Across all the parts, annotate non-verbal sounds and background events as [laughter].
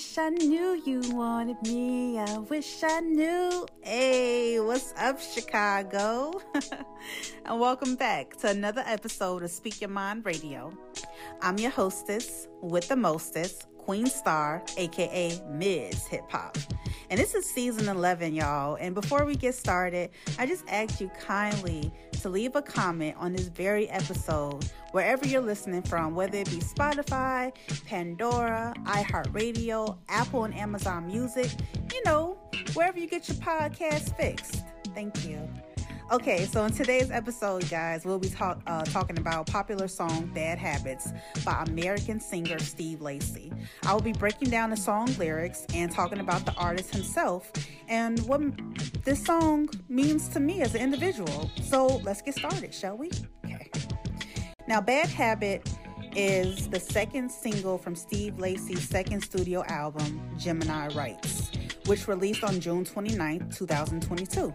Wish I knew you wanted me. I wish I knew. Hey, what's up, Chicago? [laughs] and welcome back to another episode of Speak Your Mind Radio. I'm your hostess with the mostest, Queen Star, aka Ms. Hip Hop. And this is season 11, y'all. And before we get started, I just ask you kindly to leave a comment on this very episode, wherever you're listening from, whether it be Spotify, Pandora, iHeartRadio, Apple and Amazon Music, you know, wherever you get your podcast fixed. Thank you. Okay, so in today's episode, guys, we'll be talk, uh, talking about popular song "Bad Habits" by American singer Steve Lacy. I will be breaking down the song lyrics and talking about the artist himself and what this song means to me as an individual. So let's get started, shall we? Okay. Now, "Bad Habit" is the second single from Steve Lacy's second studio album, Gemini Rights, which released on June 29, 2022.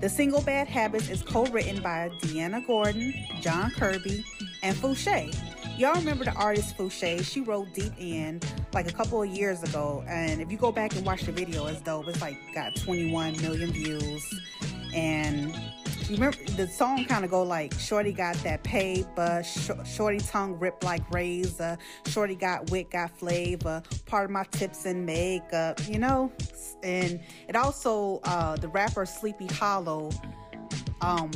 The single Bad Habits is co written by Deanna Gordon, John Kirby, and Fousheé. Y'all remember the artist Fousheé? She wrote Deep End like a couple of years ago. And if you go back and watch the video, it's dope. It's like got 21 million views. And remember the song kind of go like shorty got that paper sh- shorty tongue ripped like razor shorty got wit got flavor part of my tips and makeup you know? And it also uh the rapper Sleepy Hallow um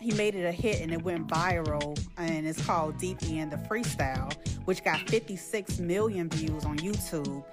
he made it a hit and it went viral and it's called deep end the freestyle which got 56 million views on youtube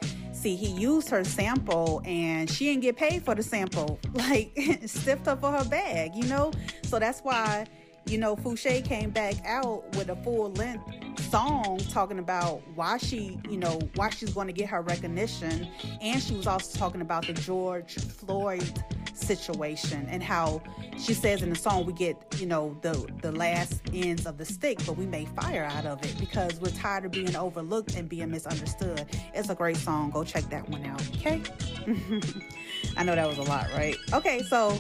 he used her sample and she didn't get paid for the sample. [laughs] Like stiffed her for her bag you know? So that's why you know Fousheé came back out with a full length song talking about why she you know why she's going to get her recognition. And she was also talking about the george floyd situation and how she says in the song we get you know the the last ends of the stick but we make fire out of it because we're tired of being overlooked and being misunderstood. It's a great song. Go check that one out okay? [laughs] I know that was a lot right? Okay so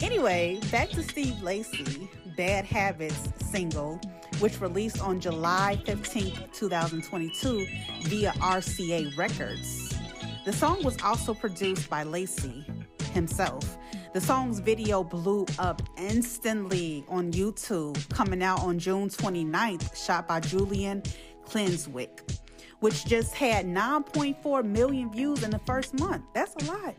anyway back to steve lacy bad habits single which released on july 15 2022 via rca records. The song was also produced by lacy himself. The song's video blew up instantly on YouTube, coming out on June 29th, shot by Julian Klincewicz, which just had 9.4 million views in the first month. That's a lot.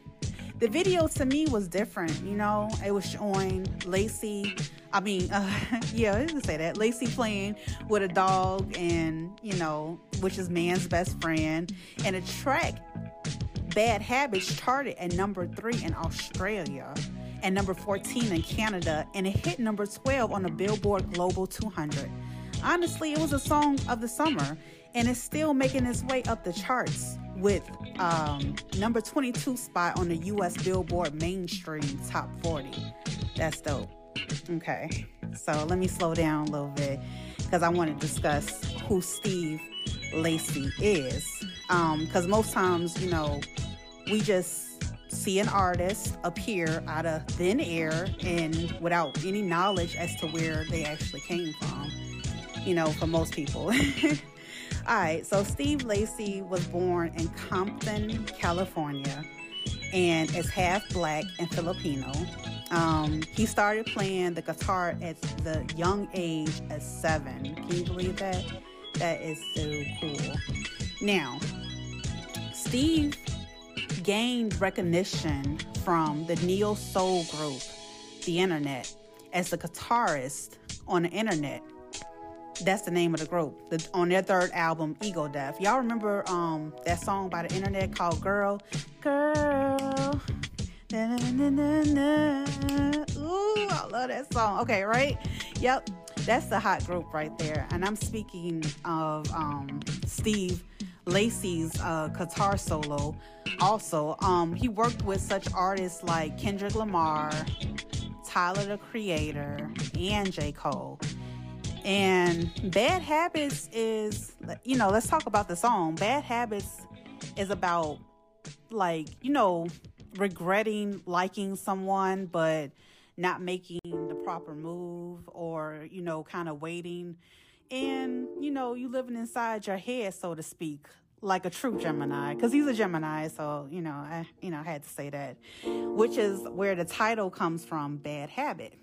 The video to me was different, you know. It was showing Lacy, I mean, uh, [laughs] yeah, I can say that. Lacy playing with a dog, and you know, which is man's best friend, and a track Bad Habits charted at number three in Australia and number 14 in Canada, and it hit number 12 on the Billboard Global 200. Honestly, it was a song of the summer, and it's still making its way up the charts with um, number 22 spot on the U.S. Billboard Mainstream Top 40. That's dope. Okay, so let me slow down a little bit because I want to discuss who Steve Lacy is. Because um, most times, you know, we just see an artist appear out of thin air and without any knowledge as to where they actually came from, you know, for most people. [laughs] All right, so Steve Lacy was born in Compton, California, and is half black and Filipino. Um, he started playing the guitar at the young age of seven. Can you believe that? That is so cool. Now, Steve gained recognition from the neo soul group, The Internet, as a guitarist on the internet. That's the name of the group. The, on their third album, Ego Death. Y'all remember um, that song by the internet called Girl? Girl, na, na, na. Ooh, I love that song. Okay, right? Yep. That's the hot group right there. And I'm speaking of um, Steve Lacy's uh, guitar solo. Also, um, he worked with such artists like Kendrick Lamar, Tyler the Creator, and J. Cole. And Bad Habits is, you know, let's talk about the song. Bad Habits is about, like, you know, regretting liking someone, but not making proper move or, you know, kind of waiting. And, you know, you living inside your head, so to speak, like a true Gemini, because he's a Gemini. So, you know, I, you know, I had to say that, which is where the title comes from, Bad Habit.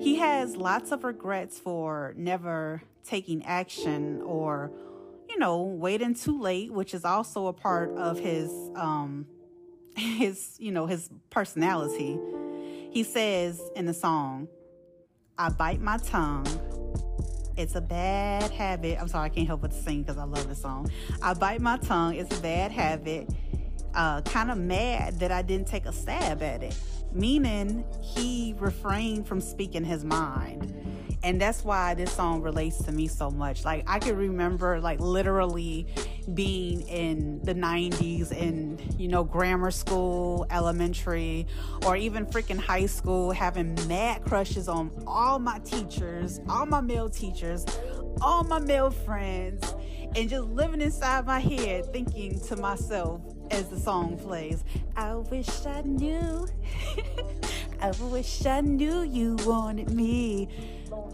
He has lots of regrets for never taking action or, you know, waiting too late, which is also a part of his, um, his, you know, his personality. He says in the song, I bite my tongue. It's a bad habit. I'm sorry, I can't help but sing because I love this song. I bite my tongue. It's a bad habit. Uh, kind of mad that I didn't take a stab at it meaning he refrained from speaking his mind. And that's why this song relates to me so much. Like I can remember like literally being in the 90s in, you know, grammar school, elementary, or even freaking high school having mad crushes on all my teachers, all my male teachers, all my male friends, and just living inside my head thinking to myself, as the song plays. I wish I knew. [laughs] I wish I knew you wanted me.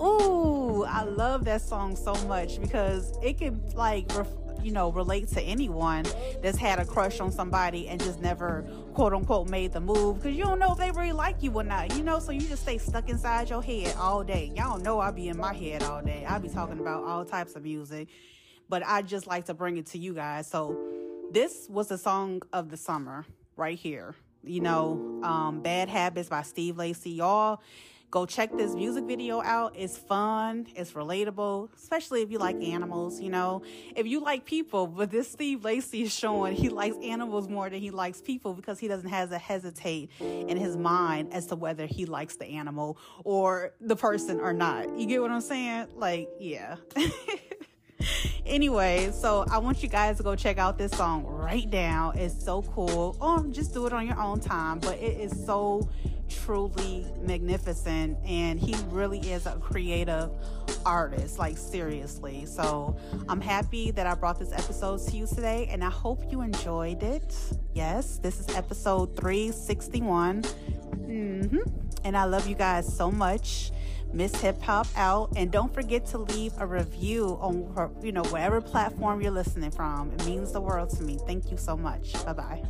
Ooh, I love that song so much because it can like you know relate to anyone that's had a crush on somebody and just never quote unquote made the move because you don't know if they really like you or not you know so you just stay stuck inside your head all day y'all know i be in my head all day i be talking about all types of music but i just like to bring it to you guys so this was the song of the summer right here. You know, um, Bad Habits by Steve Lacy. Y'all go check this music video out. It's fun, it's relatable, especially if you like animals, you know. If you like people, but this Steve Lacy is showing he likes animals more than he likes people because he doesn't have to hesitate in his mind as to whether he likes the animal or the person or not. You get what I'm saying? Like, yeah. [laughs] anyway, so I want you guys to go check out this song right now. It's so cool. Or just do it on your own time, but it is so truly magnificent and he really is a creative artist like seriously so i'm happy that i brought this episode to you today and i hope you enjoyed it yes this is episode 361 mm-hmm. and i love you guys so much Miss Hip Hop out. And don't forget to leave a review on, you know, whatever platform you're listening from. It means the world to me. Thank you so much. Bye bye.